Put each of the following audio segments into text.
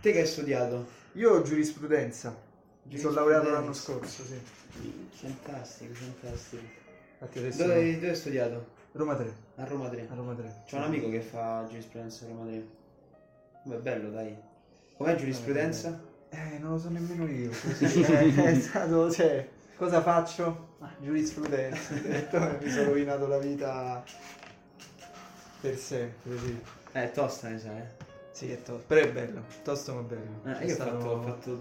Te che hai studiato? Io giurisprudenza. Mi sono laureato l'anno scorso, sì. Fantastico, fantastico. Infatti adesso Dove, dove hai studiato? Roma 3. A Roma 3. A Roma 3. C'è un amico che fa giurisprudenza a Roma 3. Beh, bello, dai. Com'è giurisprudenza? Eh, non lo so nemmeno io. Così. eh, è stato, cioè, cosa faccio? Ah, giurisprudenza. Ho mi sono rovinato la vita per sempre, sì. Eh, tosta, ne sai. Eh. Sì, è tosto. Però è bello, tosto ma bello. Eh, È io ho stato- fatto, ho fatto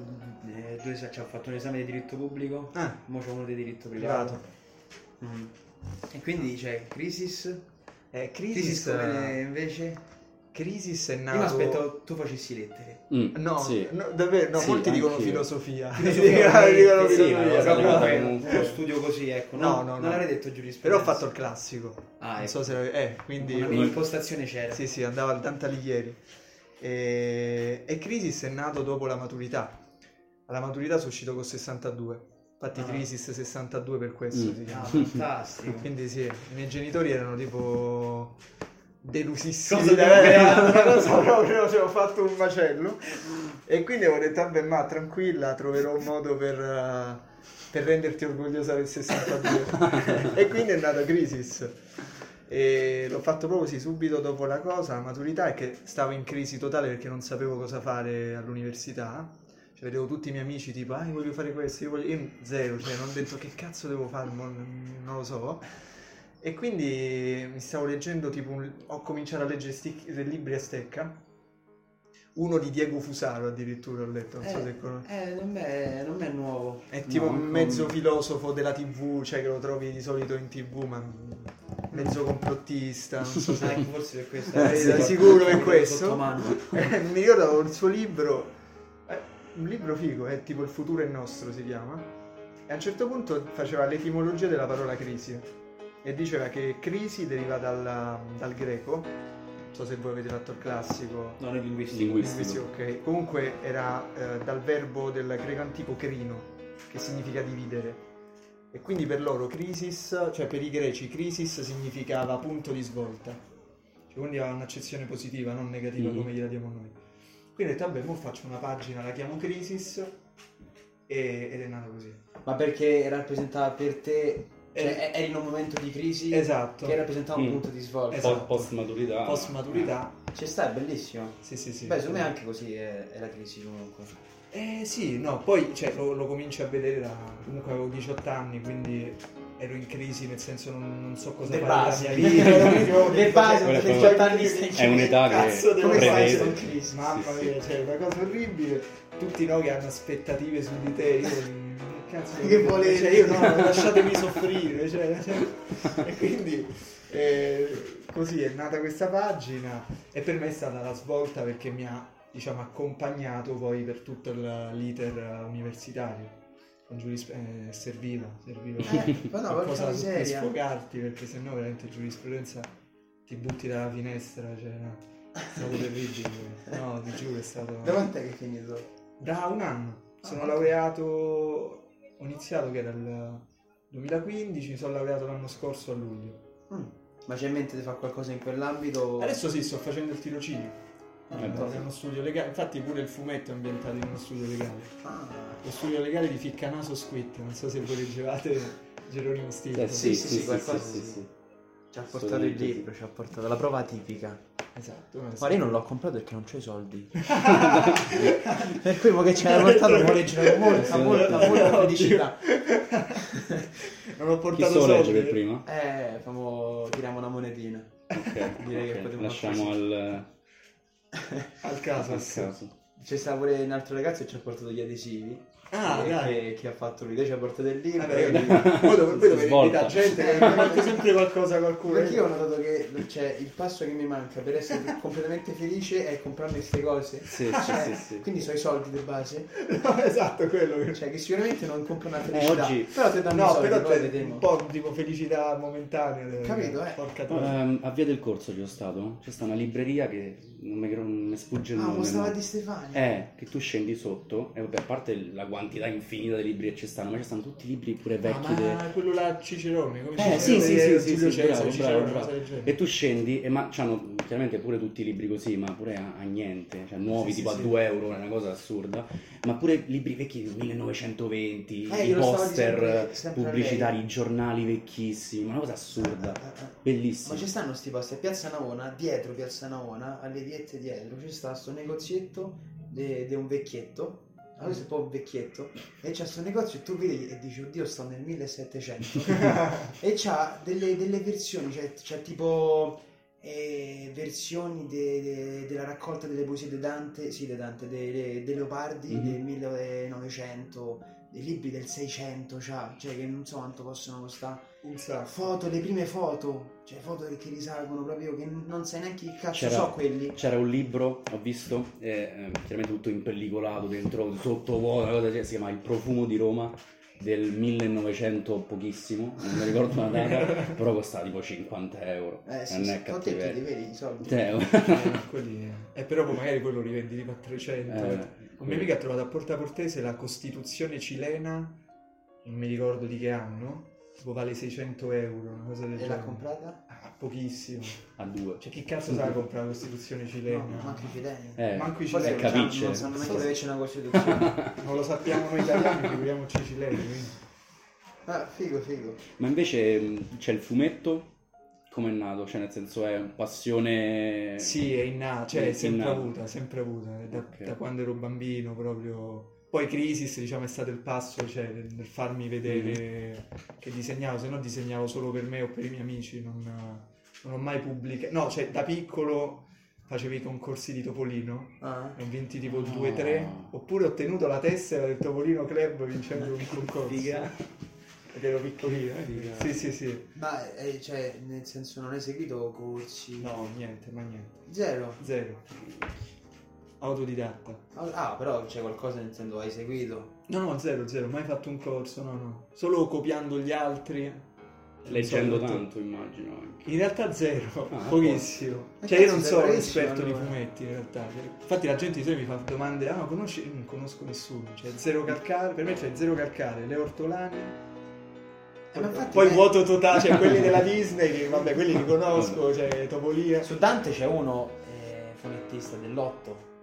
eh, due cioè, ho fatto un esame di diritto pubblico, Ah, mo c'ho uno di diritto privato. privato. Mm. E quindi c'è Crisis. Eh, Crisis Crisis, come invece? Crisis è Io nato... mi aspettavo tu facessi lettere. Mm, No, sì. no, davvero, no, Sì, molti dicono filosofia. Filosofia, dicono sì, filosofia, ma cosa no, no. Uno studio così, ecco. No, non- no, no. Non avrei detto Però giurisprudenza. ho fatto il classico. Ah, non ecco. so se... Eh, quindi... Una impostazione c'era. Sì, sì, andava al Dante Alighieri. E, e Crisis è nato dopo la maturità. Alla maturità sono uscito con 62. Infatti Ah. Crisis 62 per questo Mm. si Ah, chiama. fantastico. Quindi sì, i miei genitori erano tipo delusissimi Cosa da una cosa proprio, cioè, ho fatto un macello e quindi ho detto vabbè ma tranquilla troverò un modo per, eh, per renderti orgogliosa del 62 e quindi è nata Crisis e l'ho fatto proprio sì, subito dopo la cosa, la maturità è che stavo in crisi totale perché non sapevo cosa fare all'università cioè, vedevo tutti i miei amici tipo, ah, io voglio fare questo, io voglio... Io zero, cioè, non ho detto che cazzo devo fare, mo- non lo so. E quindi mi stavo leggendo, tipo, un- ho cominciato a leggere sti- dei libri a stecca. Uno di Diego Fusaro addirittura ho letto, non so se conosci. Eh, non è, non è nuovo. È tipo no, un mezzo filosofo della tv, cioè che lo trovi di solito in tv, ma mezzo complottista, non so se... ecco, forse per questo. Eh, Sì. sicuro è questo. Eh, mi ricordo il suo libro, eh, un libro figo, è tipo Il futuro è nostro si chiama, e a un certo punto faceva l'etimologia della parola crisi e diceva che crisi deriva dalla- dal greco, non so se voi avete fatto il classico, Non è linguistico. Linguistico. linguistico, ok, comunque era eh, dal verbo del greco antico crino, che significa dividere. E quindi per loro crisis, cioè per i greci crisis significava punto di svolta. Cioè, quindi aveva un'accezione positiva, non negativa Mhm. come gliela diamo noi. Quindi ho detto, vabbè, mo faccio una pagina, la chiamo Crisis e- ed è nato così. Ma perché rappresentava per te, cioè Eh, eri in un momento di crisi Esatto. che rappresentava un Mm. punto di svolta. Esatto. Post maturità. Post maturità. Ci sta, è bellissimo. Sì, sì, sì. Beh, secondo me anche così è, è la crisi comunque. Eh sì, no, poi cioè, lo, lo cominci a vedere da... Comunque avevo 18 anni, quindi ero in crisi, nel senso non, non so cosa Le fare basi. mia vita. Le basi, Quella perché è 18 anni È un'età Cazzo che devo Come fai in crisi? Mamma Sì, sì. mia, cioè, una cosa orribile. Tutti noi che hanno aspettative su di te, io che cazzo Che volete? Cioè, io no, lasciatemi soffrire, cioè, cioè, e quindi eh, così è nata questa pagina e per me è stata la svolta perché mi ha diciamo accompagnato poi per tutto l'iter universitario. Con giuris- eh, serviva, serviva Eh, qualcosa su cui sfogarti perché sennò veramente giurisprudenza ti butti dalla finestra, cioè no. È stato terribile. No, ti giuro, è stato. Da quant'è che hai finito? Da un anno. Sono Ah, laureato. Ho iniziato che era il 2015, mi sono laureato l'anno scorso a luglio. Mm. Ma c'è in mente di fare qualcosa in quell'ambito? Adesso sì, sto facendo il tirocinio. È uno studio legale. Infatti pure il fumetto è ambientato in uno studio legale. ah. Lo studio legale di Ficcanaso Squid. Non so se voi leggevate Geronimo Stilton. Eh, sì, Sì, sì, sì, sì, qualcosa sì, sì. sì. Ci ha portato il libro, ci ha portato la prova tipica. Esatto. ma io non l'ho comprato perché non c'ho i soldi. per cui mo che ci hai portato mo leggere molta, molta, molta felicità. non ho Chi portato legge soldi. per prima? Eh, famo, tiriamo una monetina. Ok, Direi che ok, potremmo lasciamo al, Al caso. al caso. C'è stato pure un altro ragazzo che ci ha portato gli adesivi. Ah, che, dai. che, che ha fatto lui. Lei ci ha portato il libro. Vabbè, io- poi dove, poi dove Svolta. invita gente che mi manca sempre qualcosa a qualcuno. Perché io ho notato che cioè, il passo che mi manca per essere completamente felice è comprarmi queste cose. Sì, Cioè, sì, sì. Quindi so i soldi di base. No, esatto, quello che... Cioè, che sicuramente non compro una felicità. oggi- Però te danno No, soldi, però vedremo. un po' tipo felicità momentanea. de- Capito, eh? Porca. Ehm, a Via del Corso ci sono stato. C'è sta una libreria che non mi, non mi sfugge il Ah, nome. ma stava no? di Stefani. Eh, che tu scendi sotto e vabbè, a parte la quantità infinita di libri che ci stanno, ma ci stanno tutti i libri pure Ah, vecchi. de- ma quello là Cicerone, come Eh, Cicerone, sì, sì, eh, sì, sì, Giulio sì, Cesare, bravo, Cicerone, bravo, bravo. genere. E tu scendi e ma c'hanno chiaramente pure tutti i libri così, ma pure a, a niente, cioè nuovi Sì, tipo sì, a sì. 2 euro, è una cosa assurda, ma pure libri vecchi del 1920, Eh, i poster sempre a pubblicitari, i giornali vecchissimi, una cosa assurda, Eh, eh. bellissima. Ma ci stanno sti posti a Piazza Navona, dietro Piazza Navona, alle viette dietro, ci sta sto negozietto di un vecchietto. Questo è un po' un vecchietto e c'ha sto negozio e tu vedi e dici oddio sto nel 1700 e c'ha delle, delle versioni c'è, c'è tipo eh, versioni de- de- della raccolta delle poesie di Dante sì di Dante de, de- Leopardi Mhm. del 1900 dei libri del 600 c'ha cioè che non so quanto possono costare Un sacco. foto, le prime foto, cioè foto che risalgono proprio che non sai neanche che cazzo C'era- so quelli. C'era un libro, ho visto, eh, eh, chiaramente tutto impellicolato dentro, sottovuoto, una cosa, si chiama Il profumo di Roma del 1900 pochissimo, non mi ricordo la data, però costava tipo 50 euro. Eh sì, non sì, è cattiveria. li vedi i soldi. Cioè, Eh, quelli- E però poi magari quello rivendi tipo a 300. Eh, Un mio amico ha trovato a Porta Portese la Costituzione cilena, non mi ricordo di che anno, tipo vale 600 euro, una cosa del E genere. l'ha comprata? Ah, pochissimo. a due. Cioè chi cazzo sa comprare la Costituzione cilena? No, manco i cileni. Eh, Manco i Forse cileni. non, capisce. sanno- non sanno neanche dove c'è una costituzione. Non lo sappiamo noi italiani, figuriamoci i cileni. quindi. ah, figo, figo. Ma invece mh, c'è il fumetto, come è nato? Cioè nel senso è passione... Sì, è innata, cioè È sempre innata. avuta, sempre avuta, da, Ok. da quando ero bambino proprio. Poi Crisis, diciamo, è stato il passo, cioè, nel farmi vedere che disegnavo, se no disegnavo solo per me o per i miei amici, non, non ho mai pubblicato. No, cioè, da piccolo facevo i concorsi di Topolino, Ah. ne ho vinti tipo Ah. 2-3, oppure ho ottenuto la tessera del Topolino Club vincendo un concorso. Figa. Ed ero piccolino, eh? Sì, sì, sì. Ma eh, cioè, nel senso non hai seguito corsi? No, niente, ma niente. Zero. Zero. Autodidatta. Ah, però c'è qualcosa nel senso hai seguito. No, no, zero, zero, mai fatto un corso, no, no. Solo copiando gli altri. Leggendo tanto immagino anche. In realtà zero, Ah, pochissimo. Cioè io non sono un esperto di fumetti in realtà. Infatti la gente di solito mi fa domande, ah ma conosci? Non conosco nessuno. Cioè zero calcare, per me c'è zero calcare, le ortolane. Eh, infatti, Poi vuoto totale, cioè quelli della Disney, che vabbè, quelli li conosco, cioè Topolia. Su Dante c'è uno eh, fumettista dell'otto.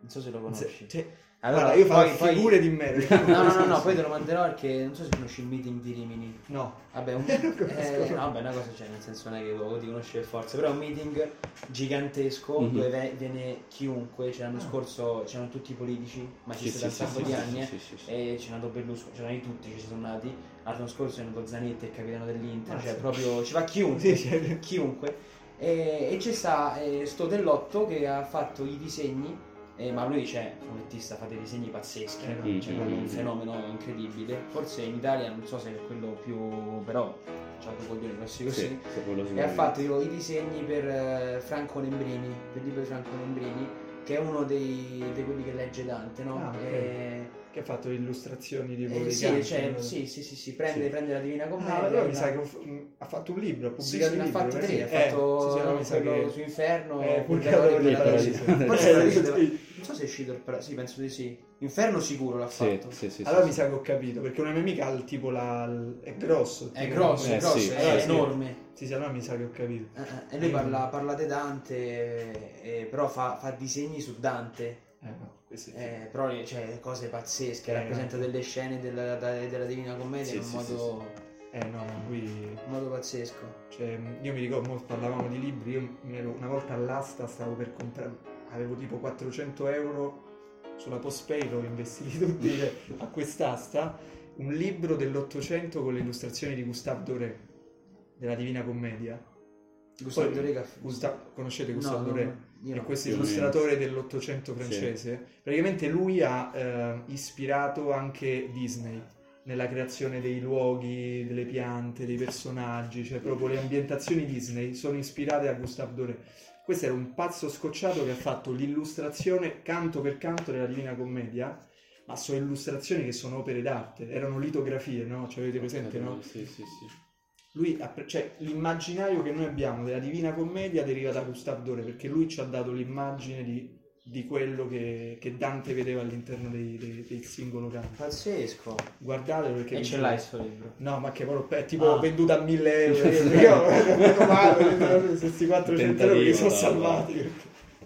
Non so se lo conosci. Cioè, Allora, guarda, io poi- farò poi- figure di me. perché non No, no, no, no, poi te lo manderò perché non so se conosci il meeting di Rimini. No. Vabbè, un, eh, no, vabbè, una cosa c'è, nel senso non è che lo di conoscere forza, però è un meeting gigantesco Mhm. dove ve- viene chiunque, cioè l'anno scorso c'erano tutti i politici, ma ci Sì, sono sì, da un sacco sì, di anni, eh, e c'è nato Berlusconi, c'erano di tutti, ci sono nati, l'anno scorso è nato Zanetti, il capitano dell'Inter, Ah, cioè proprio ci va chiunque, cioè- chiunque, e, e c'è sta eh, sto dell'otto che ha fatto i disegni, eh, ma lui c'è, fumettista, fa dei disegni pazzeschi, Eh, no. Mm, cioè un fenomeno incredibile. Forse in Italia non so se è quello più. però c'ha due coglioni grossi così. Sì, sì, E ha fatto io, i disegni per eh, Franco Lembrini, per il libro di Franco Lembrini, che è uno dei, di quelli che legge Dante, no? Ah, ok. E- Che ha fatto illustrazioni di e voli sì, canti, cioè, sì, sì, sì, sì, prende, Sì. prende la Divina Ah, Commedia. allora mi sa che mh, ha fatto un libro, ha Sì, pubblicato sì, ha un libro. fatti eh, tre, sì. ha Eh, fatto sì, sì, quello che... su Inferno, Eh, Purgatorio e Paradiso. Paradiso. Forse Eh, Paradiso- sì. non so se è uscito il Paradiso, sì, penso di sì. Inferno sicuro l'ha Sì, fatto. sì, sì, Allora sì, mi sa che ho capito, perché una mia amica ha il tipo la... è grosso. È grosso, Eh, è grosso, sì, è sì. enorme. Sì, sì, allora mi sa che ho capito. Eh, eh, E lui parla, parla di Dante, eh, però fa, fa disegni su Dante, Eh eh, però cioè, cose pazzesche, Eh, rappresenta no. delle scene della, della Divina Commedia in un modo, Eh no, lui... un modo pazzesco. Cioè, io mi ricordo, mo parlavamo di libri, io ero una volta all'asta, stavo per comprare, avevo tipo 400 euro sulla postpay, l'ho investiti tutti a quest'asta, un libro dell'Ottocento con le illustrazioni di Gustave Doré, della Divina Commedia. Gustavo Poi- Doré Gusta- conoscete No, Gustave no, Doré? no, no. questo illustratore dell'Ottocento francese. Praticamente lui ha eh, ispirato anche Disney nella creazione dei luoghi, delle piante, dei personaggi, cioè proprio le ambientazioni Disney sono ispirate a Gustave Doré. Questo era un pazzo scocciato che ha fatto l'illustrazione canto per canto della Divina Commedia, ma sono illustrazioni che sono opere d'arte, erano litografie, no? Cioè avete presente, no? Sì, sì, sì. Lui cioè, l'immaginario che noi abbiamo della Divina Commedia deriva da Gustave Doré perché lui ci ha dato l'immagine di di quello che, che Dante vedeva all'interno dei- dei- del singolo canto. Pazzesco. Guardatelo perché... E ce l'hai sto libro? No, ma che proprio è tipo Ah. venduto a 1000 euro. Io, meno male, questi 400 euro mi sono salvati.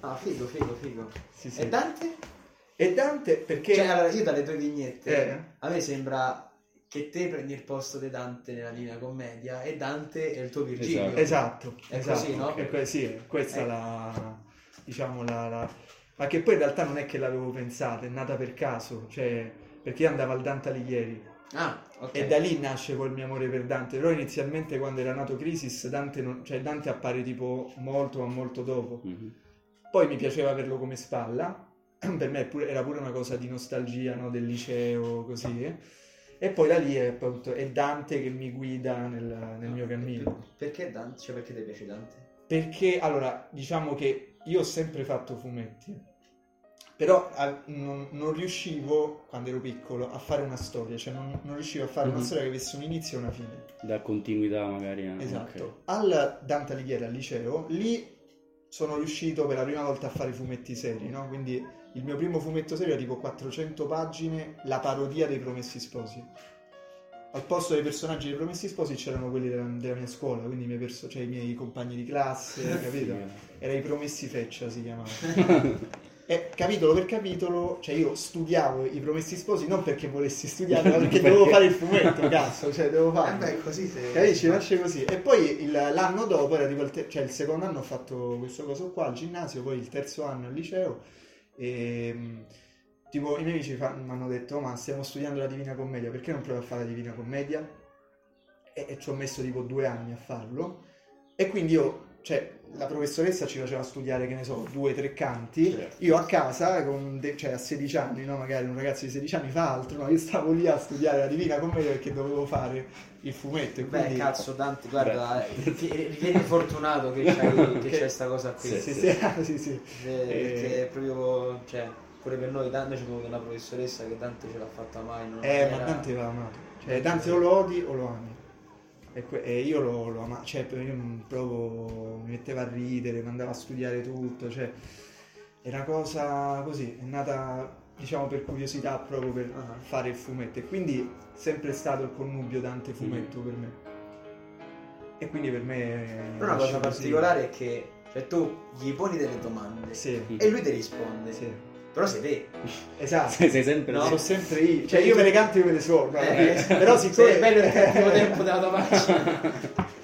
Ah, figo, figo, figo. Sì, sì. E Dante? E Dante perché... Cioè, allora, io dalle tue vignette, Eh. a me sembra che te prendi il posto di Dante nella Divina Commedia e Dante è il tuo Virgilio. Esatto, È esatto. così, no? È que- sì, è questa Eh. la... diciamo la, la- Ma che poi in realtà non è che l'avevo pensata, è nata per caso, cioè... Perché io andavo al Dante Alighieri Ah, ok. e da lì nasce il mio amore per Dante. Però inizialmente quando era nato Crisis, Dante, non- cioè Dante appare tipo molto ma molto dopo. Mhm. Poi mi piaceva averlo come spalla, per me pure- era pure una cosa di nostalgia no? del liceo, così. eh. E poi da lì è, appunto, è Dante che mi guida nel, nel mio cammino. Perché Dante? Cioè, perché ti piace Dante? Perché, allora, diciamo che io ho sempre fatto fumetti, però a- non, non riuscivo, quando ero piccolo, a fare una storia, cioè non, non riuscivo a fare una Mhm. storia che avesse un inizio e una fine. Da continuità magari. eh, Esatto. ok. Al Dante Alighieri al liceo, lì sono riuscito per la prima volta a fare fumetti seri, no? Quindi il mio primo fumetto serio era tipo 400 pagine, la parodia dei Promessi Sposi. Al posto dei personaggi dei Promessi Sposi c'erano quelli della, della mia scuola, quindi i miei, perso- cioè i miei compagni di classe, capito? Era i Promessi Feccia si chiamava. E capitolo per capitolo, cioè io studiavo i Promessi Sposi non perché volessi studiare, ma perché dovevo fare il fumetto, cazzo, cioè devo Eh farlo. beh, così se... Capisci? Nasce così. E poi il- l'anno dopo, era tipo il, te- cioè il secondo anno ho fatto questo coso qua al ginnasio, poi il terzo anno al liceo. E mh, tipo i miei amici mi hanno detto: "Oh, Ma stiamo studiando la Divina Commedia, perché non provi a fare la Divina Commedia? E, e ci ho messo tipo due anni a farlo. E quindi io, cioè, la professoressa ci faceva studiare, che ne so, due o tre canti. Certo. Io a casa, con de- cioè a 16 anni, no? magari un ragazzo di 16 anni fa altro, no? io stavo lì a studiare la Divina Commedia perché dovevo fare il fumetto. E Beh, quindi... cazzo, Dante, guarda, eh, ti- vieni fortunato che c'hai, che Che- c'è sta cosa qui. Sì, Sì, sì, sì, sì. Eh. Perché è proprio, cioè, pure per noi, Dante c'è avuto una professoressa che Dante ce l'ha fatta mai. Non Eh, ma era- Dante va amato. Cioè, Dante o lo odi o lo ami. E, io lo, lo amavo, cioè, io proprio mi metteva a ridere, mi andava a studiare tutto, cioè, è una cosa così, è nata, diciamo, per curiosità proprio per Ah. fare il fumetto. E quindi sempre stato il connubio Dante-fumetto per me. E quindi per me... Però una cosa particolare è che cioè, tu gli poni delle domande Sì, e lui ti risponde. sì. Però sei te. Esatto. Sei, sei sempre No. Sono sempre io, cioè io me le canto e io me le suono, Eh, però siccome sei bello il cattivo tempo della tua pagina.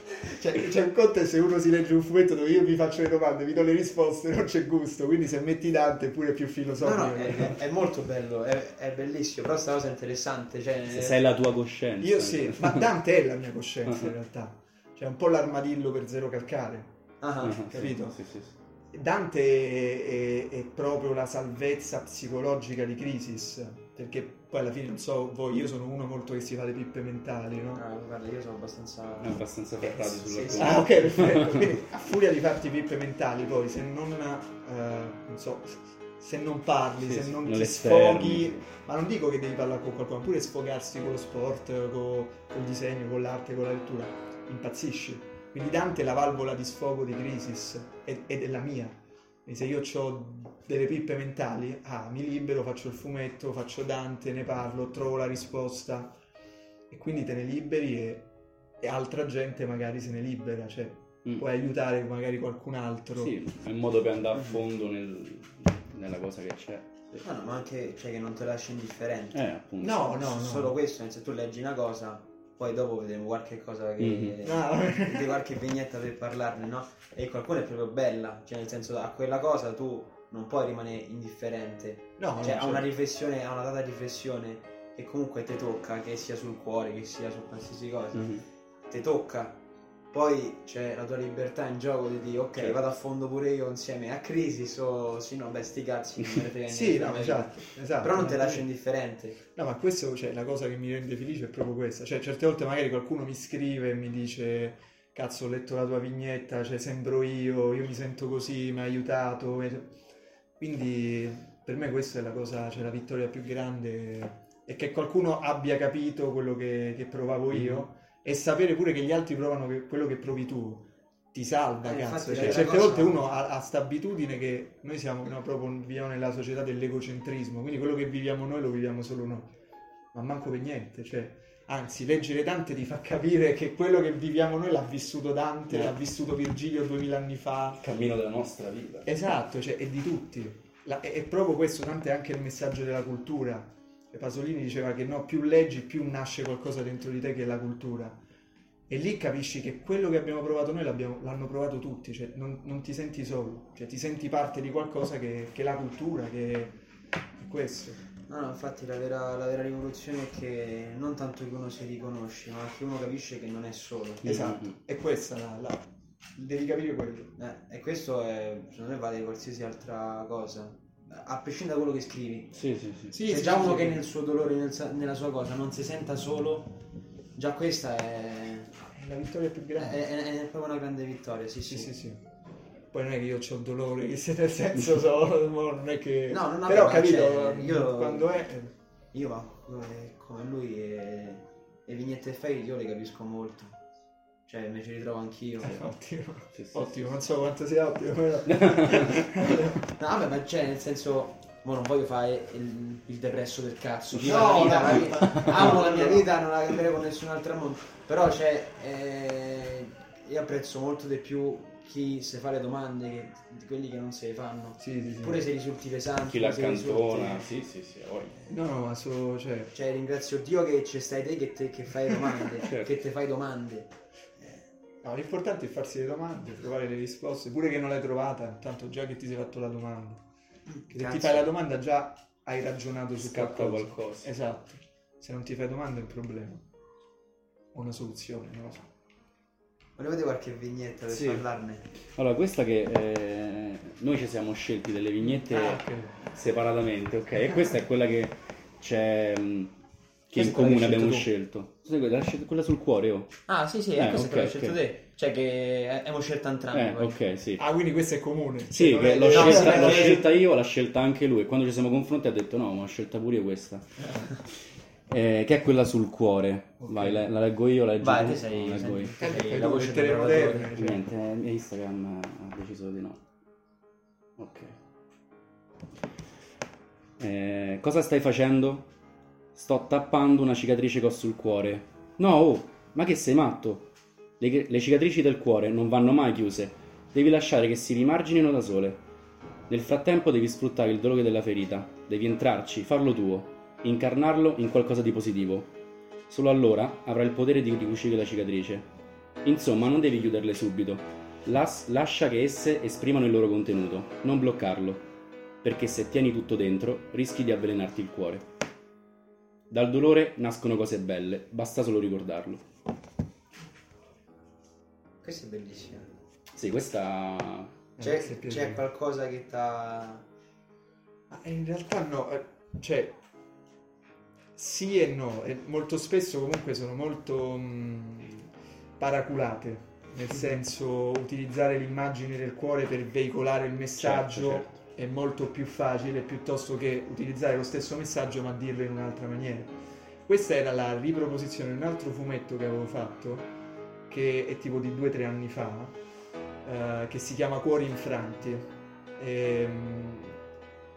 Cioè, c'è un conto è se uno si legge un fumetto dove io vi faccio le domande, vi do le risposte, non c'è gusto. Quindi se metti Dante è pure più No, filosofico. no, è, è- è molto bello, è, è bellissimo, però sta cosa è interessante. Cioè, Se sei la tua coscienza. Io sì, ma Dante è la mia coscienza in realtà. Cioè un po' l'armadillo per zero calcare. Ah, Ah, sì, capito? Sì, sì, sì. Dante è, è- è proprio la salvezza psicologica di Crisis. Perché poi alla fine, non so, voi, io sono uno molto che si fa le pippe mentali, no? ah, guarda, io sono abbastanza... È abbastanza ferrati sì, sulla sì. Ah, ok, perfetto. Quindi a furia di farti pippe mentali, poi se non, eh, non so, se non parli, Sì, se sì, non non ti sfoghi, ma non dico che devi parlare con qualcuno, pure sfogarsi con lo sport, co- col disegno, con l'arte, con la lettura, impazzisci. Quindi Dante è la valvola di sfogo di Crisis ed è la mia. Quindi se io ho delle pippe mentali, ah, mi libero, faccio il fumetto, faccio Dante, ne parlo, trovo la risposta e quindi te ne liberi e, e altra gente magari se ne libera, cioè Mm. puoi aiutare magari qualcun altro. Sì, è un modo per andare a fondo nel- nella cosa che c'è. Sì. No, no, ma anche cioè, che non ti lasci indifferente. Eh, appunto. No, no, no. Solo questo, senso, tu leggi una cosa, poi dopo vedremo qualche cosa che... Mhm. Ah, di qualche vignetta per parlarne, no? E qualcuna è proprio bella, cioè nel senso a quella cosa tu non puoi rimanere indifferente, no, cioè ha una riflessione, ha una data riflessione che comunque ti tocca, che sia sul cuore, che sia su qualsiasi cosa, Mhm. ti tocca. Poi c'è la tua libertà in gioco di dire ok vado a fondo pure io insieme a Crisis o sì no beh sti cazzi non me ne Sì, no, esatto, esatto. però non ti Ma- lascio indifferente No, ma questo, cioè, la cosa che mi rende felice è proprio questa. Cioè, certe volte magari qualcuno mi scrive e mi dice cazzo, ho letto la tua vignetta, cioè, sembro io, io mi sento così, mi ha aiutato. Quindi, per me questa è la cosa, cioè, la vittoria più grande è che qualcuno abbia capito quello che, che provavo io e sapere pure che gli altri provano che- quello che provi tu. ti salva, Eh, cazzo. infatti Cioè, certe cosa- volte uno ha, ha sta abitudine che noi siamo no, proprio viviamo nella società dell'egocentrismo, quindi quello che viviamo noi lo viviamo solo noi, ma manco per niente, cioè, anzi, leggere Dante ti fa capire che quello che viviamo noi l'ha vissuto Dante, Eh. l'ha vissuto Virgilio duemila anni fa, Il cammino della nostra vita. esatto, cioè, è di tutti. La- è, è proprio questo, Dante è anche il messaggio della cultura. E Pasolini diceva che no, più leggi, più nasce qualcosa dentro di te che è la cultura. E lì capisci che quello che abbiamo provato noi l'hanno provato tutti, cioè non, non ti senti solo, cioè ti senti parte di qualcosa che, che è la cultura, che è questo. No, no, infatti la vera, la vera rivoluzione è che non tanto che uno si riconosce, ma che uno capisce che non è solo. Esatto, è questa la, la- devi capire quello. Eh, e questo è, secondo me vale di qualsiasi altra cosa. A prescindere da quello che scrivi. Sì, sì, sì. Sì, Se sì, già sì, uno sì. che nel suo dolore, nel nella sua cosa, non si senta solo, già questa è, È la vittoria più è, grande. è- è proprio una grande vittoria, sì, Sì, sì. sì, sì. Poi non è che io ho dolore, che se nel senso so, mo non è che... No, non Però ho capito, cioè, io- quando è... Io ma come, come lui e, e Vignette e Fai io le capisco molto. Cioè, me ci ritrovo anch'io. Ottimo, Sì, sì, ottimo, non so quanto sia ottimo, però... No, vabbè, ma c'è nel senso. Mo non voglio fare il, il depresso del cazzo. No, la vita, no, la no. amo la mia vita, non la cambierei con nessun altro mondo. Però c'è. eh, io apprezzo molto di più chi si fa le domande che, di quelli che non se le fanno. Sì, sì, sì. Pure se risulti pesante. Chi pure se l'accantona, risulti- sì, sì, sì. No, no, ma so, cioè... Cioè, ringrazio Dio che ci stai te che, te, che fai le domande. Certo. Che te fai domande. No, l'importante è farsi le domande, trovare le risposte, pure che non l'hai trovata, tanto già che ti sei fatto la domanda. Che se ti fai la domanda già hai ragionato su qualcosa. qualcosa. Esatto. Se non ti fai domanda è un problema. O una soluzione, non lo so. Volevate qualche vignetta per Sì. parlarne? Allora, questa che eh, noi ci siamo scelti delle vignette Ah, ok. separatamente, ok? E questa è quella che c'è mh, che in comune abbiamo scelto scelto. Quella, sul cuore, oh. Ah, sì, sì, Eh, questa ok, è quella che scelto te. Cioè, che abbiamo scelto entrambi. Eh, ok, sì. Ah, quindi questa è comune. Sì, Non che è- l'ho, no, scelta, l'ho scelta io, l'ha scelta anche lui. E quando ci siamo confrontati ha detto no, ma ho scelta pure io questa. Eh, che è quella sul cuore. Vai, la, la leggo io, la leggi Vai, tu? te sei, No, la leggo io. sei, Eh, la tu, voce del narratore. Cioè. Niente, eh, Instagram ha deciso di no. Ok. Eh, cosa stai facendo? Sto tappando una cicatrice che ho sul cuore. No, oh, ma che sei matto? Le, le cicatrici del cuore non vanno mai chiuse. Devi lasciare che si rimarginino da sole. Nel frattempo devi sfruttare il dolore della ferita. Devi entrarci, farlo tuo, incarnarlo in qualcosa di positivo. Solo allora avrai il potere di ricucire la cicatrice. Insomma, non devi chiuderle subito. Las- lascia che esse esprimano il loro contenuto, non bloccarlo. Perché se tieni tutto dentro, rischi di avvelenarti il cuore. Dal dolore nascono cose belle, basta solo ricordarlo. Questa è bellissima. Sì, questa... Eh, C'è, è c'è qualcosa che t'ha... Ma in realtà no, eh, cioè sì e no, e molto spesso comunque sono molto mh, paraculate, nel senso utilizzare l'immagine del cuore per veicolare il messaggio Certo, certo. È molto più facile piuttosto che utilizzare lo stesso messaggio ma dirlo in un'altra maniera. Questa era la riproposizione di un altro fumetto che avevo fatto, che è tipo di due o tre anni fa, eh, che si chiama Cuori infranti. Ehm,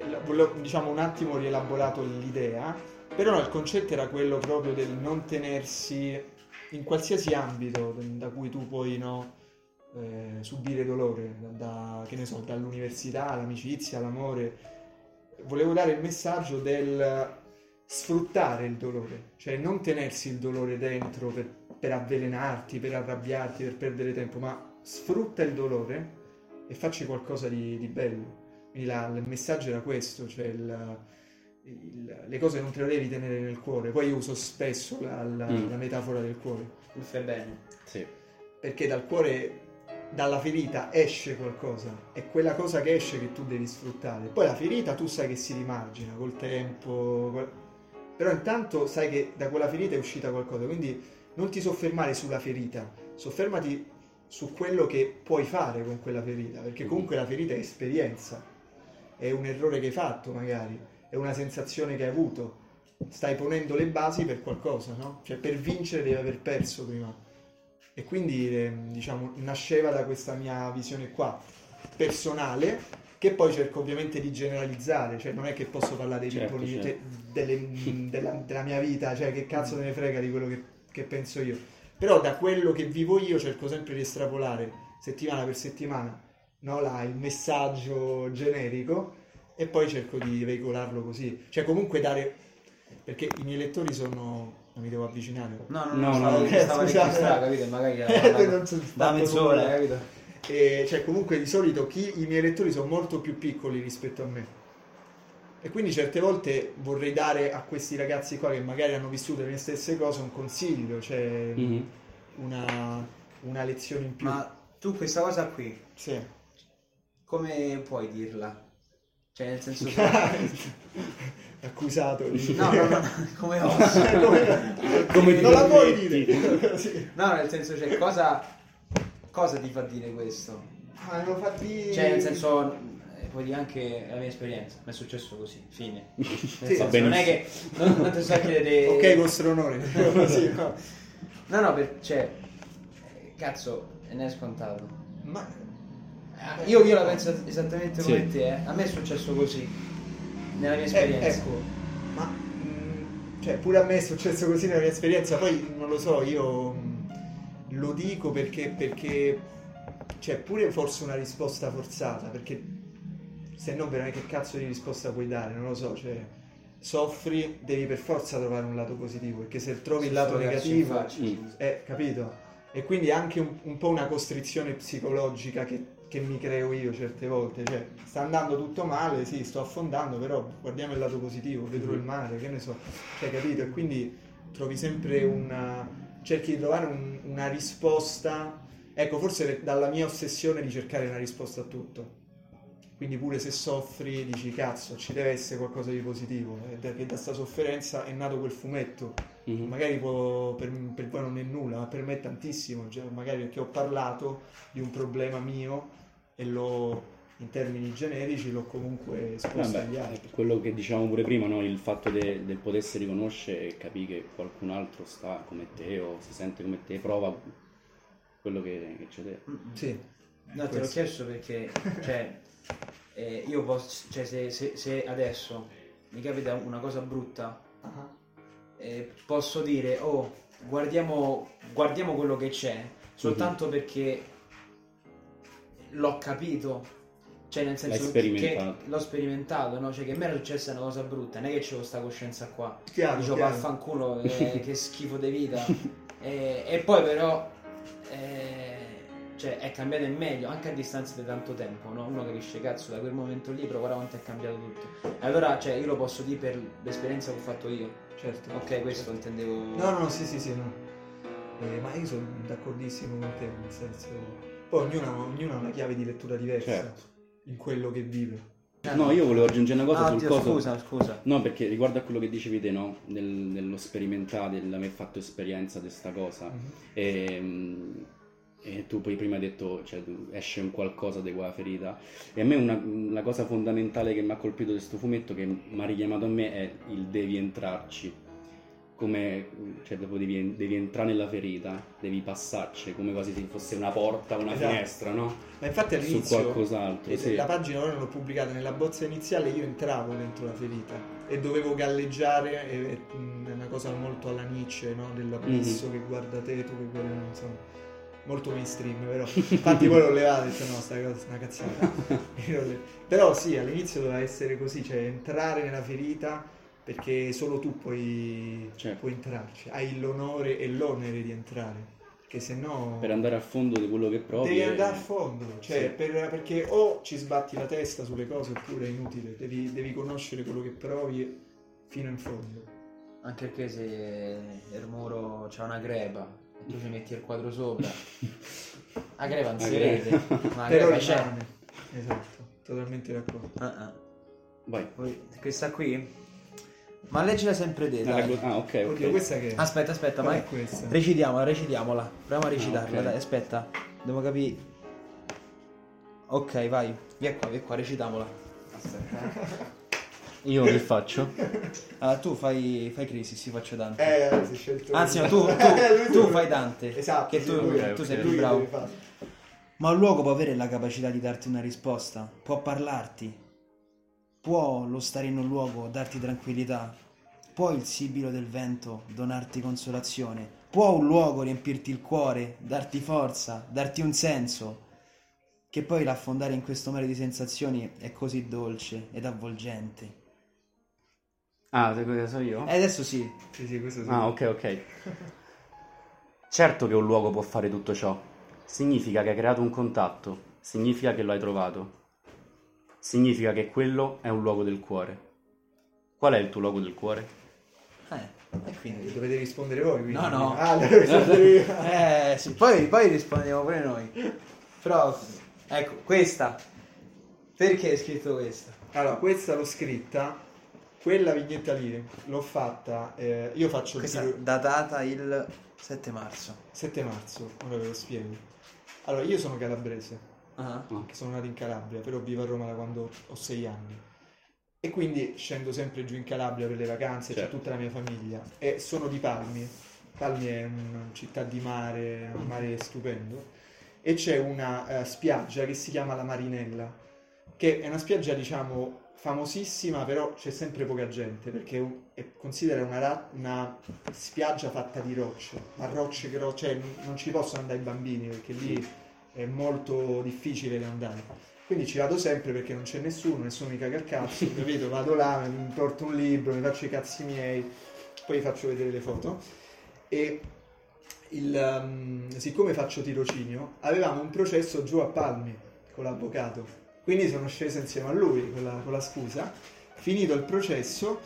la- volevo, diciamo un attimo rielaborato l'idea, però il concetto era quello proprio del non tenersi in qualsiasi ambito da cui tu puoi no, eh, subire dolore, da, che ne so, dall'università all'amicizia, all'amore. Volevo dare il messaggio del sfruttare il dolore, cioè non tenersi il dolore dentro per, per avvelenarti, per arrabbiarti, per perdere tempo, ma sfrutta il dolore e facci qualcosa di, di bello. Quindi la- il messaggio era questo, cioè il- il- le cose non te le devi tenere nel cuore. Poi io uso spesso la, la- Mm. la metafora del cuore, Il fai bene. Sì. perché dal cuore, dalla ferita esce qualcosa, è quella cosa che esce che tu devi sfruttare. Poi la ferita tu sai che si rimargina col tempo, però intanto sai che da quella ferita è uscita qualcosa, quindi non ti soffermare sulla ferita, soffermati su quello che puoi fare con quella ferita, perché comunque la ferita è esperienza, è un errore che hai fatto magari, è una sensazione che hai avuto, stai ponendo le basi per qualcosa, no? Cioè per vincere devi aver perso prima. E quindi eh, diciamo nasceva da questa mia visione qua personale che poi cerco ovviamente di generalizzare, cioè non è che posso parlare Certo, certo. te- delle- della, della mia vita, cioè che cazzo me ne frega di quello che, che penso io. Però da quello che vivo io cerco sempre di estrapolare settimana per settimana no, là, il messaggio generico e poi cerco di veicolarlo così. Cioè comunque dare... perché i miei lettori sono... non mi devo avvicinare. No, no, No, no, no, stavo, ok, stava scusate. capito? Magari Eh, non sono da mezz'ora, capito? E, cioè comunque di solito chi, i miei lettori sono molto più piccoli rispetto a me e quindi certe volte vorrei dare a questi ragazzi qua che magari hanno vissuto le mie stesse cose un consiglio cioè Mhm. una, una lezione in più Ma tu questa cosa qui, sì. come puoi dirla? Cioè, nel senso... accusato di... No, no, no, come osso. Come- non la puoi dire Sì. No, nel senso, cioè, cosa, cosa ti fa dire questo? Ah, lo fa dire Cioè, nel senso, eh, puoi dire anche la mia esperienza, mi è successo così, fine. Nel senso, non è che non, non ti sto a chiedere... ok vostro onore Così, no. No, no, per, cioè, eh, cazzo, non è scontato. ma Ah, Io, io la penso esattamente come Sì. te, eh. a me è successo così, nella mia Eh, esperienza. ecco, ma mh, cioè, pure a me è successo così nella mia esperienza, poi non lo so, io mh, lo dico perché, perché c'è pure forse una risposta forzata, perché se no veramente che cazzo di risposta puoi dare, non lo so, cioè soffri, devi per forza trovare un lato positivo, perché se trovi il lato negativo, Mm. scusa. eh, capito? E quindi è anche un, un po' una costrizione psicologica che, che mi creo io certe volte. Cioè, sta andando tutto male, sì, sto affondando, però guardiamo il lato positivo, vedrò il mare, che ne so. Cioè, capito? E quindi trovi sempre una... cerchi di trovare un- una risposta. Ecco, forse dalla mia ossessione di cercare una risposta a tutto. Quindi pure se soffri dici cazzo, ci deve essere qualcosa di positivo. E da, che da sta sofferenza è nato quel fumetto Mhm. magari può- per, per voi non è nulla, ma per me è tantissimo, cioè, magari perché ho parlato di un problema mio e l'ho in termini generici l'ho comunque esposto agli altri. quello che dicevamo pure prima, no? il fatto de- del potersi riconoscere e capire che qualcun altro sta come te o si sente come te, prova quello che, che c'è te. Sì. No, te l'ho chiesto perché, cioè, eh, io posso, cioè, se, se- se adesso mi capita una cosa brutta, eh, posso dire, oh, guardiamo, guardiamo quello che c'è, soltanto perché l'ho capito. Cioè, nel senso L'hai che sperimentato. l'ho sperimentato, no? Cioè, che a me era successa una cosa brutta, non è che c'ho questa coscienza qua. Chiaro, Dicevo, chiaro. vaffanculo, eh, che schifo di vita. e, e poi però, eh, cioè, è cambiato in meglio, anche a distanza di tanto tempo, no? Uno capisce, cazzo, da quel momento lì, però guarda quanto è cambiato tutto. E allora, cioè, io lo posso dire per l'esperienza che ho fatto io. Certo. Ok, questo intendevo... No, no, sì, sì, sì, no. Eh, ma io sono d'accordissimo con te, nel senso... Poi ognuno, ognuno ha una chiave di lettura diversa Certo. in quello che vive. No, io volevo aggiungere una cosa Ah, sul Dio, coso. scusa, scusa. No, perché riguardo a quello che dicevi te, no? Nel- nello sperimentare, nell'aver fatto esperienza di questa cosa. Mhm. E, mm, e tu poi prima hai detto, cioè, tu- esce un qualcosa di quella ferita. E a me una, la cosa fondamentale che mi ha colpito di questo fumetto, che mi ha richiamato a me, è il devi entrarci. Come, cioè, dopo devi, devi entrare nella ferita, devi passarci, come quasi se fosse una porta, una Esatto. finestra, no? Ma infatti Su all'inizio... qualcos'altro, E sì. La pagina ora l'ho pubblicata nella bozza iniziale, io entravo dentro la ferita e dovevo galleggiare, è una cosa molto alla Nietzsche, no? dell'abisso Mhm. che guarda te, tu che guardi, non so, molto mainstream, però infatti poi l'ho levato e ho detto no, sta cosa è una cazzata. Però sì, all'inizio doveva essere così, cioè entrare nella ferita perché solo tu puoi, Certo. puoi entrarci, hai l'onore e l'onere di entrare, perché se no... Per andare a fondo di quello che provi. Devi andare a fondo, cioè, Sì. per- perché o ci sbatti la testa sulle cose oppure è inutile, devi, devi conoscere quello che provi fino in fondo. Anche perché se il muro c'ha una crepa e tu ci metti il quadro sopra, la crepa non si vede, ma la Però crepa c'è. Esatto, totalmente d'accordo. Ah. Vai. Questa qui? Ma leggila sempre te, dai. Ah, ok, ok. Questa che? Aspetta, aspetta, Qual ma è questa? recitiamola, recitiamola. Proviamo a recitarla, ok. dai, aspetta. Devo capire. Ok, vai. Via qua, via qua, recitamola. Io che faccio? Allora, tu fai, fai crisi, si faccio Dante. Eh, anzi, scelto Anzi, no, tu, Lui tu, tu fai Dante. Esatto, Che sì, tu, lui. tu ok. sei più Lui bravo. Ma un luogo può avere la capacità di darti una risposta, può parlarti, può lo stare in un luogo darti tranquillità, può il sibilo del vento donarti consolazione, può un luogo riempirti il cuore, darti forza, darti un senso, che poi l'affondare in questo mare di sensazioni è così dolce ed avvolgente. Ah, cosa so io? E adesso sì, Sì, sì, questo sì. Ah, ok, ok. Certo che un luogo può fare tutto ciò. Significa che hai creato un contatto, significa che lo hai trovato. Significa che quello è un luogo del cuore. Qual è il tuo luogo del cuore? eh, e quindi... Dovete rispondere voi, quindi. No, no. Ah, devo rispondere io. Eh, sì, poi, poi rispondiamo pure noi. Però, ecco, questa. Perché hai scritto questa? Allora, questa l'ho scritta, quella vignetta lì l'ho fatta, eh, io faccio il Questa tiro- datata il 7 marzo. 7 marzo, ora ve lo spiego. Allora, io sono calabrese, Ah. che sono nato in Calabria, però vivo a Roma da quando ho 6 anni. E quindi scendo sempre giù in Calabria per le vacanze, c'è Certo. tutta la mia famiglia. E sono di Palmi. Palmi è una città di mare, un mare stupendo. E c'è una eh, spiaggia che si chiama La Marinella, che è una spiaggia, diciamo, famosissima, però c'è sempre poca gente, perché è un- è considera una, una spiaggia fatta di rocce, ma rocce che ro- cioè, non ci possono andare i bambini, perché lì è molto difficile da andare. Quindi ci vado sempre perché non c'è nessuno, nessuno mi caga il cazzo, capito? Vado là, mi porto un libro, mi faccio i cazzi miei, poi vi faccio vedere le foto. E il, um, siccome faccio tirocinio, avevamo un processo giù a Palmi con l'avvocato. Quindi sono sceso insieme a lui con la, con la scusa. Finito il processo,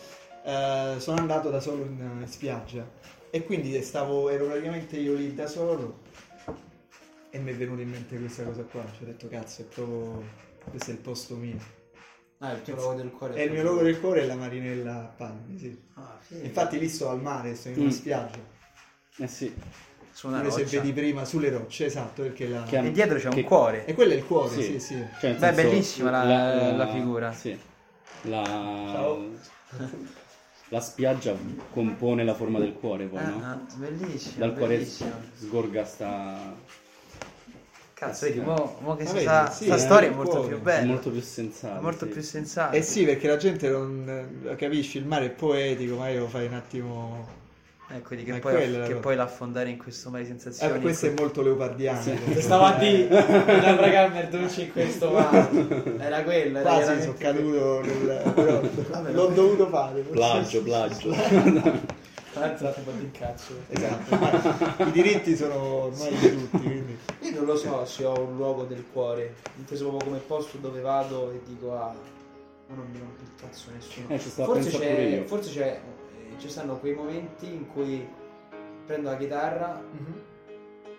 eh, sono andato da solo in, in spiaggia. E quindi stavo, ero praticamente io lì da solo. E mi è venuta in mente questa cosa qua. Ci ho detto, cazzo, è proprio. Questo è il posto mio. Ah, il tuo logo del cuore. E il mio logo del cuore è la Marinella a Palmi, sì. Ah, figo. Infatti lì sto al mare, sto in una Mm. spiaggia. Eh sì. su una Come se vedi prima sulle rocce, esatto, perché la... Che- E dietro c'è un che- cuore. E quello è il cuore, Sì. sì, sì. Cioè, Beh, senso, bellissima la- la figura. Sì. La... Ciao. La spiaggia compone la forma del cuore, poi, Ah, no? ah, bellissima. Dal cuore bellissima. sgorga sta... Cazzo, vedi, mo, mo che si vedi, sa, sì, sta eh, storia è molto cuore. più È bella. molto più sensata. È molto sì. più sensata. Eh sì, perché la gente non eh, capisci, il mare è poetico, ma io fai un attimo... Ecco, di che, è poi, che poi l'affondare in questo mare di sensazioni. Eh, questo è molto leopardiano. Se stavo a dire la Bragammer dolce in questo mare. Era quella, era Quasi sono caduto nel... però Vabbè, l'ho vabbè. dovuto fare. Plagio, plagio. L'ha fatto in cazzo. Esatto, ma i diritti sono ormai di tutti, quindi... Io non lo so se ho un luogo del cuore, inteso proprio come posto dove vado e dico ah, ma non mi rompe il cazzo nessuno. Eh, forse c'è, io. forse c'è, eh, ci stanno quei momenti in cui prendo la chitarra,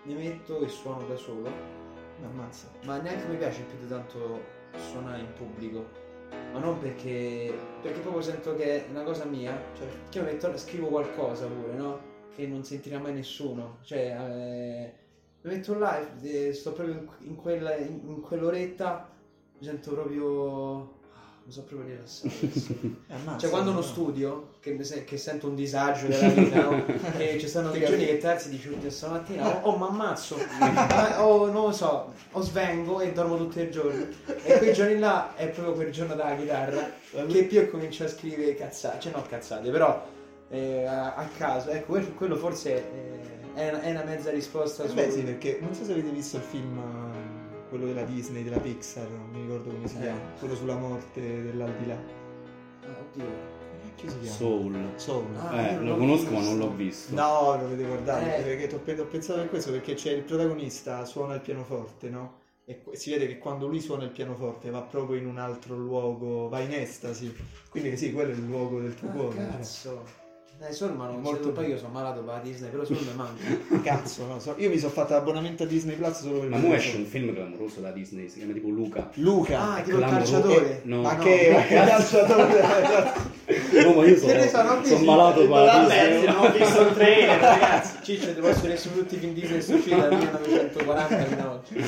mi metto e suono da solo, Mi ammazza. ma neanche mi piace più di tanto suonare in pubblico. Ma non perché, perché proprio sento che è una cosa mia, cioè che io metto, scrivo qualcosa pure, no? Che non sentirà mai nessuno. Cioè, eh, mi metto là e eh, sto proprio in, in quella- in- in quell'oretta, mi sento proprio... Mi so proprio rilassato. adesso. Mi ammazza. Cioè, quando uno studio, che, che sento un disagio della vita, no? che ci stanno dei giorni che e dici, oddio, stamattina o oh, mi ammazzo, Ma- o non lo so, o svengo e dormo tutto il giorno. E quei giorni là è proprio quel giorno della chitarra che più comincio a scrivere cazzate, cioè no cazzate, però eh, a, a caso. Ecco, quello, forse eh, è, una, è una mezza risposta Eh su... beh sì, perché non so se avete visto il film, eh, quello della Disney, della Pixar, non mi ricordo come si Eh. chiama, quello sulla morte dell'aldilà. Ah, oddio. Che si chiama? Soul. Soul. Ah, Eh, io non lo conosco ma visto. non l'ho visto. No, lo dovete guardare, Eh. perché ho pensato per questo, perché c'è il protagonista, suona il pianoforte, no? E si vede che quando lui suona il pianoforte va proprio in un altro luogo, va in estasi. Quindi sì, quello è il luogo del tuo Ah, cuore. cioè. Eh, Solma non Molto poi io sono malato per la Disney, però Solma manca. Cazzo, no, so- io mi sono fatto l'abbonamento a Disney Plus solo per Ma mo esce un film clamoroso da Disney, si chiama tipo Luca. Luca. Ah, tipo il calciatore. No, ma no. che, ma che calciatore? No, ma io sono, non sono vedi? malato per la Vabbè, non ho visto il trailer, ragazzi. Ciccio, ti posso dire su tutti i film Disney sono usciti dal 1940 fino ad oggi.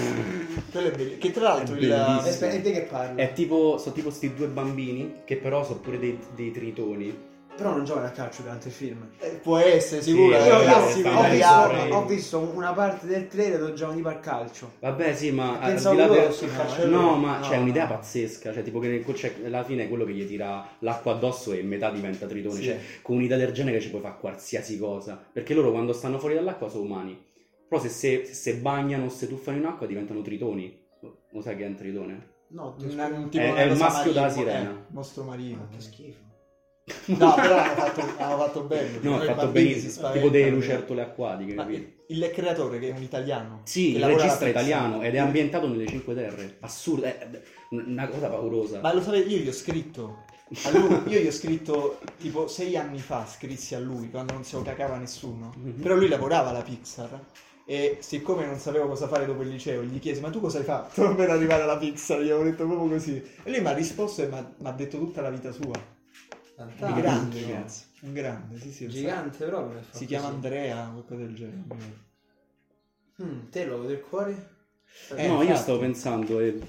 Quello è bello. Che tra l'altro È il... bellissimo. E E te che parli? È tipo, sono tipo sti due bambini che però sono pure dei, dei tritoni. Però non giocano a calcio durante il film. eh, può essere sicuro. Sì, è Io, classico ho, visto, ho visto una parte del trailer dove giocano tipo al calcio. Vabbè, sì, ma al di là del- no, calciatore. No, ma No, c'è un'idea pazzesca. Cioè, tipo che nel- c'è alla fine è quello che gli tira l'acqua addosso e metà diventa tritone. Sì. Cioè, con un'idea del genere ci puoi fare qualsiasi cosa. Perché loro quando stanno fuori dall'acqua sono umani. Però se, se, se bagnano o se tuffano in acqua diventano tritoni. Lo sai che è un tritone? No, ti Un- tipo È- è il maschio della marino, sirena. eh, mostro marino. Che schifo. No, però hanno fatto, hanno fatto bene. No, Noi ha fatto si benissimo. Tipo delle perché- lucertole acquatiche, il, il creatore che è un italiano. Sì, il regista italiano ed è ambientato nelle Cinque Terre. Assurdo, è è una cosa paurosa. Ma lo sapete, io gli ho scritto. A lui, io gli ho scritto tipo sei anni fa, scrissi a lui quando non se lo cacava nessuno. Mhm. Però lui lavorava alla Pixar. E siccome non sapevo cosa fare dopo il liceo, gli chiesi: Ma tu cosa hai fatto per arrivare alla Pixar? Gli avevo detto proprio così. E lui mi ha risposto e mi ha detto tutta la vita sua. Un Fantastico. grande, minchia. cazzo. Un grande, sì, sì. Gigante proprio. sa. nel fatto Si chiama sì. Andrea, qualcosa del genere. Mm, te lo del cuore? Eh, no, io stavo pensando, eh,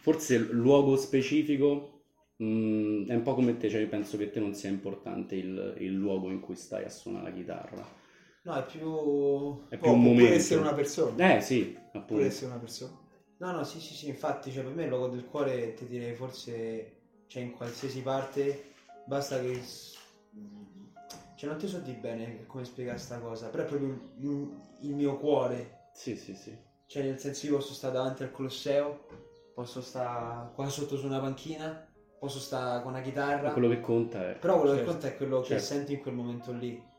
forse il luogo specifico mm, è un po' come te, cioè io penso che te non sia importante il, il luogo in cui stai a suonare la chitarra. No, è più... È più Può, un può momento. pure essere una persona. Eh sì, Può appunto. essere una persona. No, no, sì, sì, sì, infatti, cioè, per me il logo del cuore, ti direi, forse, cioè, in qualsiasi parte, basta che... Cioè, non ti so di bene come spiegare sta cosa, però è proprio il, il mio cuore. Sì, sì, sì. Cioè, nel senso, io posso stare davanti al Colosseo, posso stare qua sotto su una panchina, posso stare con una chitarra, Ma quello che conta è... però quello che Certo, conta è quello che certo. senti in quel momento lì.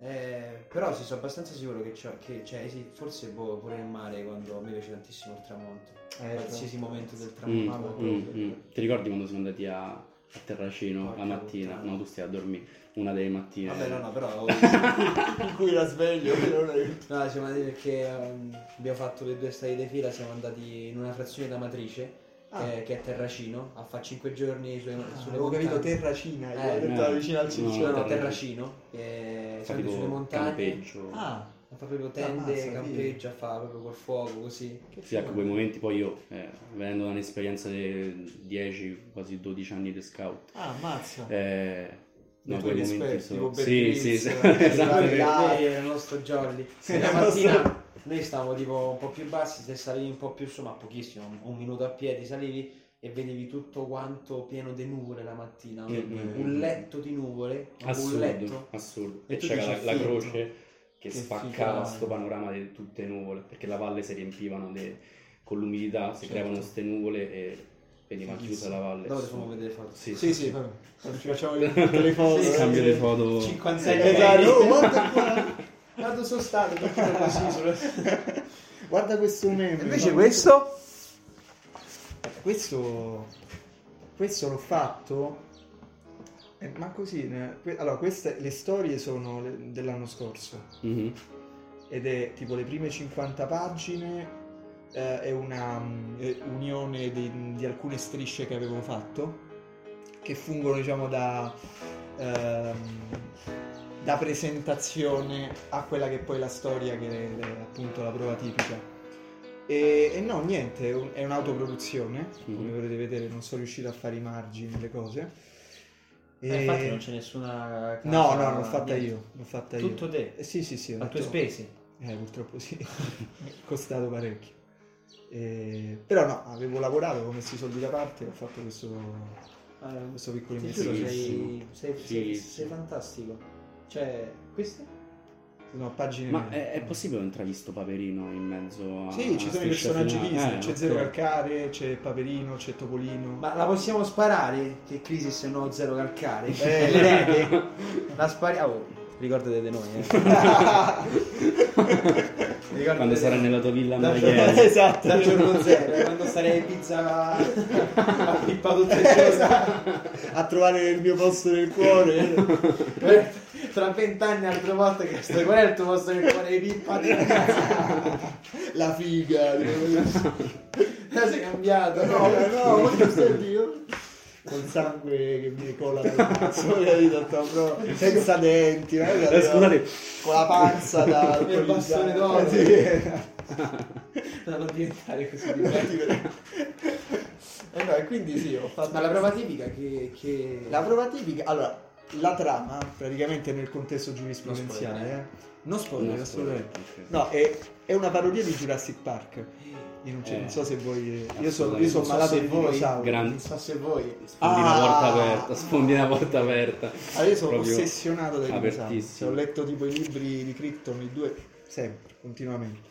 Eh, però sì, sono abbastanza sicuro che, c'ho- che cioè, sì, forse boh, pure il mare quando a me piace tantissimo il tramonto. Eh, qualsiasi momento del Mm, tramonto. mm, mm. Ti ricordi quando siamo andati a, a Terracino la mattina? puttana. No, tu stai a dormire una delle mattine. Vabbè, no, no, però in cui la sveglio. non è- no, siamo andati perché ehm, abbiamo fatto le due estati di fila, siamo andati in una frazione d'Amatrice Ah. che, che è Terracino, a fare 5 giorni sulle, Ah, sulle avevo capito. Terracina, Eh, detto eh. vicino al No, ciccio. No, no, Terracino. Fa andati sulle montagne. campeggio. Ah, A fa proprio tende, Ammazza, campeggia, fa proprio col fuoco così. che Sì, ecco, quei momenti poi io, eh, venendo da un'esperienza di 10, quasi 12 anni di scout, Ah, ammazza. eh, no, tuoi quei momenti sono... Sì, sì, Grylls, sì, eh, esatto. Il nostro jolly. Sì, la mattina noi stavamo tipo un po' più bassi, se salivi un po' più su, ma pochissimo, un- un minuto a piedi salivi e vedevi tutto quanto pieno di nuvole la mattina. Un, Mm, un letto di nuvole, un Assurdo, letto. assurdo. E E c'era la, la croce che, Che spaccava figata. sto panorama di tutte le nuvole, perché la valle si riempivano de- con l'umidità, si Certo. creavano queste nuvole e veniva chiusa la valle. Dopo facciamo vedere le foto. Sì, Sì, sì. Ci facciamo tutte le foto. Sì, eh. Cambio di foto. 56 Esatto, oh, anni. guarda qua. Quando sono stato così Guarda questo meme. Invece No, questo? Questo, questo l'ho fatto. Eh, ma così, ne- allora, queste le storie sono le- dell'anno scorso Mhm. ed è tipo le prime 50 pagine. eh, è una è unione di, di alcune strisce che avevo fatto che fungono, diciamo, da, ehm, da presentazione a quella che è poi la storia, che è, è appunto la prova tipica. E, e no, niente, è, un- è un'autoproduzione, come Mhm. potete vedere, non sono riuscito a fare i margini, le cose. E- Eh, infatti non c'è nessuna casa, No, no, l'ho fatta niente. io, l'ho fatta Tutto io. te? Eh, sì, sì, sì. ho A tue spese? Eh, purtroppo sì, costato parecchio. E- Però no, avevo lavorato, avevo messo i soldi da parte e ho fatto questo, Eh, questo piccolo investimento. sei, sei, Sì, sei, sei fantastico. Cioè, questo? No, pagine Ma è, è possibile un intravisto Paperino in mezzo a... Sì, ci sono i personaggi Finale? Disney, Eh, c'è ok. Zero Calcare, c'è Paperino, c'è Topolino. Ma la possiamo sparare? Che crisi se no zero calcare? Eh. La spariamo. Oh, ricordate di noi, eh. Ricordo Quando che- sarai nella tua villa a giorno- Esatto. da giorno zero, eh, quando sarei in pizza a pippa tutto il giorno. Esatto. a trovare il mio posto nel cuore Tra vent'anni altre volte che sto qual è il tuo posto nel cuore di pippa? la figa sei cambiato. no no voglio stai io col sangue che mi cola dal cazzo senza denti no? Eh, scusate, con la panza da Il bastone d'oro. Sì. Da non diventare così divertente. Eh no, e quindi sì, ho fatto Ma la prova tipica che... che... La prova tipica, allora, la trama, praticamente nel contesto giurisprudenziale, Non spoiler, eh, non spoiler, No, assolutamente. No, è, è una parodia di Jurassic Park. Non, Eh, non so se voi. Io sono, io sono Non so malato di voi- dinosauri. Gran- Non so se voi... Sfondi una Ah! porta aperta, sfondi una porta aperta. Allora, io sono Proprio ossessionato dai dinosauri. apertissimo. Ho letto tipo i libri di Crichton, i due, sempre, continuamente.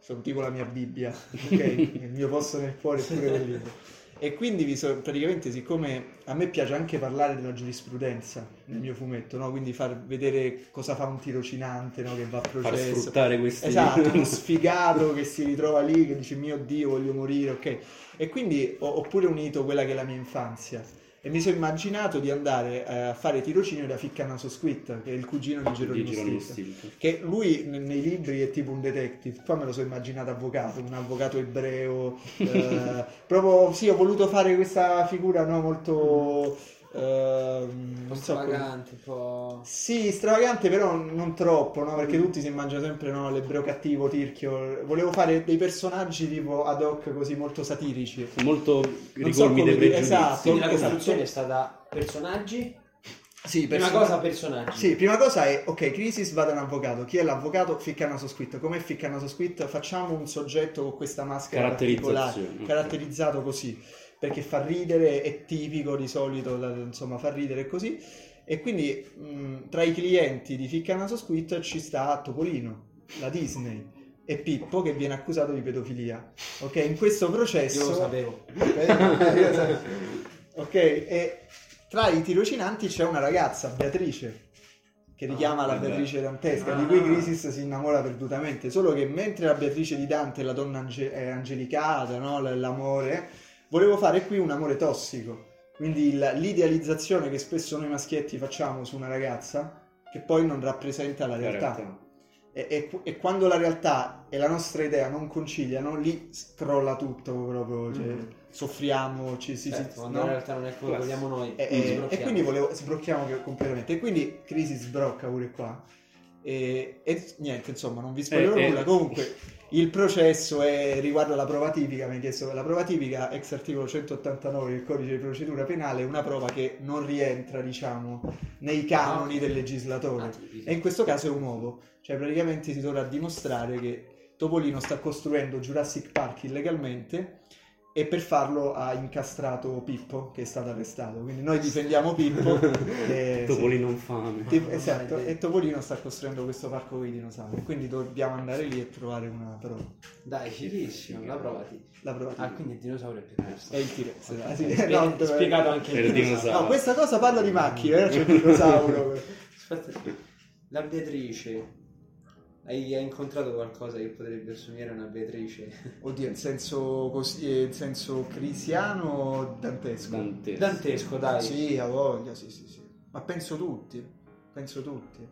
Sono tipo la mia Bibbia, ok? Il mio posto nel cuore è pure quel libro. E quindi vi so- praticamente siccome a me piace anche parlare della giurisprudenza nel mio fumetto, no? quindi far vedere cosa fa un tirocinante no? che va a Far processo. sfruttare questi... Esatto, uno sfigato che si ritrova lì, che dice mio Dio voglio morire, ok? E quindi ho, ho pure unito quella che è la mia infanzia. E mi sono immaginato di andare eh, a fare tirocinio da Ficcanaso Squid, che è il cugino di Geronimo Geronimo Stilton. Stilton. Che lui nei libri è tipo un detective, qua me lo sono immaginato avvocato, un avvocato ebreo. eh, proprio sì, ho voluto fare questa figura no, molto. Un po' non so stravagante, un po'... sì, stravagante, però non troppo, no? Perché tutti si mangiano sempre no, l'ebreo cattivo, tirchio. Volevo fare dei personaggi tipo ad hoc, così molto satirici. Molto so ricolmi come dei pregiudizi. esatto. Quindi la Esatto. costruzione è stata personaggi? Sì, Prima person- cosa personaggi. Sì, prima cosa è, ok, Crisis va da un avvocato. Chi è l'avvocato? Ficcanaso Squid. Com'è Ficcanaso Squid? Facciamo un soggetto con questa maschera particolare, Caratterizzazione, ok. caratterizzato così, perché fa ridere, è tipico di solito, insomma, fa ridere così. E quindi mh, tra i clienti di Ficcanaso Squid ci sta Topolino, la Disney. E Pippo che viene accusato di pedofilia. Ok, in questo processo. Io lo sapevo. ok, e tra i tirocinanti c'è una ragazza, Beatrice, che richiama Ah, la. Beatrice dantesca, Ah. di cui Crisis si innamora perdutamente. Solo che mentre la Beatrice di Dante è la donna ange- è angelicata, no? L'amore, volevo fare qui un amore tossico. Quindi l'idealizzazione che spesso noi maschietti facciamo su una ragazza, che poi non rappresenta la La realtà. realtà. E, e- e quando la realtà e la nostra idea non conciliano, lì scrolla tutto proprio, cioè, Mhm. soffriamo, ci si... si- Certo, quando no? in realtà non è quello che vogliamo noi. E, quindi e- e sblocchiamo. quindi volevo, sblocchiamo che- completamente. E quindi crisi sbrocca pure qua. E, e niente, insomma, non vi spoilerò Eh, eh. nulla. Comunque, il processo è riguardo la prova tipica. Mi ha chiesto la prova tipica, ex articolo 189 del codice di procedura penale, è una prova che non rientra, diciamo, nei canoni Ah, del legislatore. Ah. E in questo caso è un uovo. Cioè, praticamente si dovrà dimostrare che Topolino sta costruendo Jurassic Park illegalmente e per farlo ha incastrato Pippo, che è stato arrestato. Quindi noi difendiamo Pippo. e, Topolino infame. sì, Ah, esatto, maledetto. e Topolino sta costruendo questo parco con i dinosauri. Quindi dobbiamo andare lì e trovare una prova. Dai, fighissimo, la provati. La prova. Ah, quindi il dinosauro è più questo. È il T-Rex. Ok, dai, sì. spie- No, dove- spiegato anche il il dinosauro. dinosauro. No, questa cosa parla di macchine, eh? c'è il dinosauro. Aspetta, la Beatrice. Hai, hai incontrato qualcosa che potrebbe assumere una Beatrice? Oddio, in senso così, eh, in senso crisiano o dantesco? Dantesco. Dantesco, dai. Sì, ha voglia, sì, sì, sì. Ma penso tutti, penso tutti.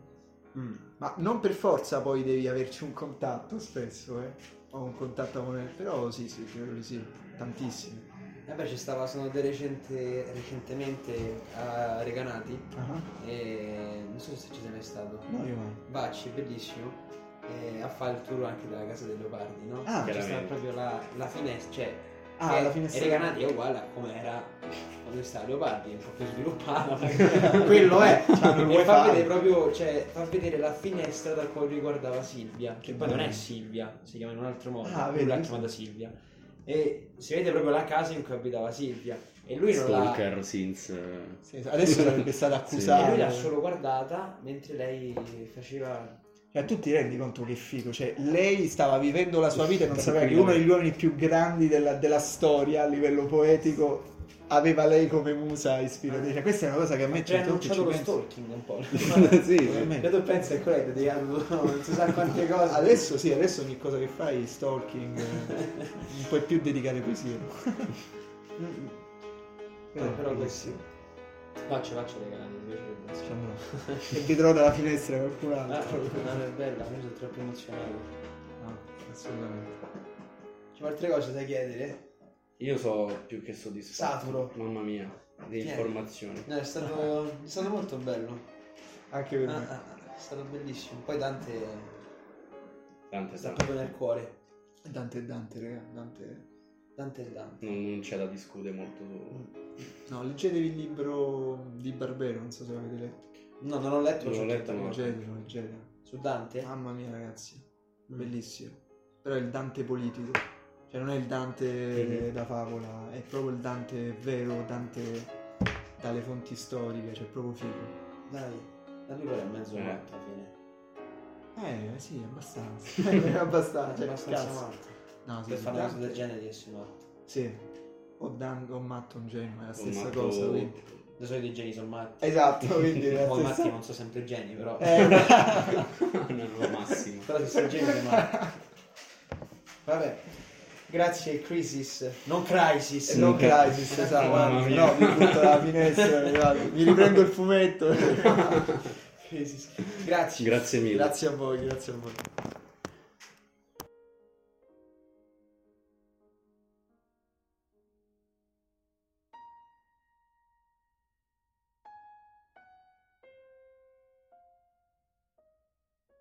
Mm. Ma non per forza poi devi averci un contatto spesso, eh. Ho un contatto con però sì, sì, credo di sì, tantissimi. Vabbè, ci stava, sono de recente, recentemente a Reganati Ah, e non so se ci sei mai stato. No, io mai. Bacci, bellissimo. E a fare il tour anche della casa dei leopardi, no? Ah, C'è stata chiaramente. proprio la, la finestra, cioè Ah, che la finestra. E Reganati è uguale a come era quando stava Leopardi, è un po' più sviluppata, quello è. Il e fa vedere proprio, cioè, fa vedere la finestra da cui riguardava Silvia, che poi non è. Silvia, si chiama in un altro modo, Ah, lui vedi? l'ha chiamata Silvia. E si vede proprio la casa in cui abitava Silvia. E lui non l'ha. Stalker since... Sì, adesso sarebbe stato E accusato. lui l'ha solo guardata mentre lei faceva. Cioè, tu ti rendi conto che figo? Cioè, lei stava vivendo la sua vita e non sapeva che quello- uno degli uomini più grandi della, della storia a livello poetico aveva lei come musa ispiratrice. Questa è una cosa che a me C'è annunciato ci lo penso. stalking un po'. sì, sì. E tu pensi che quella è dedicato non si sa quante cose. Adesso sì, adesso ogni cosa che fai, stalking, eh, un po' più dedicare poesie. Mm. Però, però così. Faccio, faccio dei canali, mi piacerebbe. Diciamo, e vedrò dalla finestra qualcun Ah, altro. non è bella, io sono troppo emozionato. No, assolutamente. C'è altre cose da chiedere? Io so più che soddisfatto. Saturo. Mamma mia, di Niente. informazioni. No, è stato, è stato molto bello. Anche per Ah, me. ah, ah, è stato bellissimo. Poi Dante Tante, sta proprio nel cuore. Dante e Dante, raga. Dante. Dante e Dante. Non, non c'è da discutere molto su... No, leggetevi il libro di Barbero, non so se l'avete letto. No, non l'ho letto, Non c'ho l'ho letto, cosa. Leggetelo, leggetelo. Su Dante? Mamma mia, ragazzi. Mm. Bellissimo. Però è il Dante politico. Cioè non è il Dante Mhm. da favola, è proprio il Dante vero, Dante dalle fonti storiche, cioè proprio figo. Dai, da lui però è mezzo Eh. matto alla fine. Eh sì, abbastanza. Abbastanza. È Cioè, abbastanza matto. No, sì, Per sì, fare una cosa del genere di essere matto. Sì. O, Dan- o matto o ingenuo, è la stessa matto- cosa. Quindi. Di solito i geni sono matti. Esatto, quindi la Poi i stessa... matti non sono sempre geni, però. Eh, no, no, massimo. Però se sei geni sei matto. Vabbè. Grazie Crisis, non Crisis. E non Crisis, esatto. Mamma mia. No, mi butto dalla finestra, mi riprendo il fumetto. Crisis. Grazie. Grazie mille. grazie a voi, grazie a voi.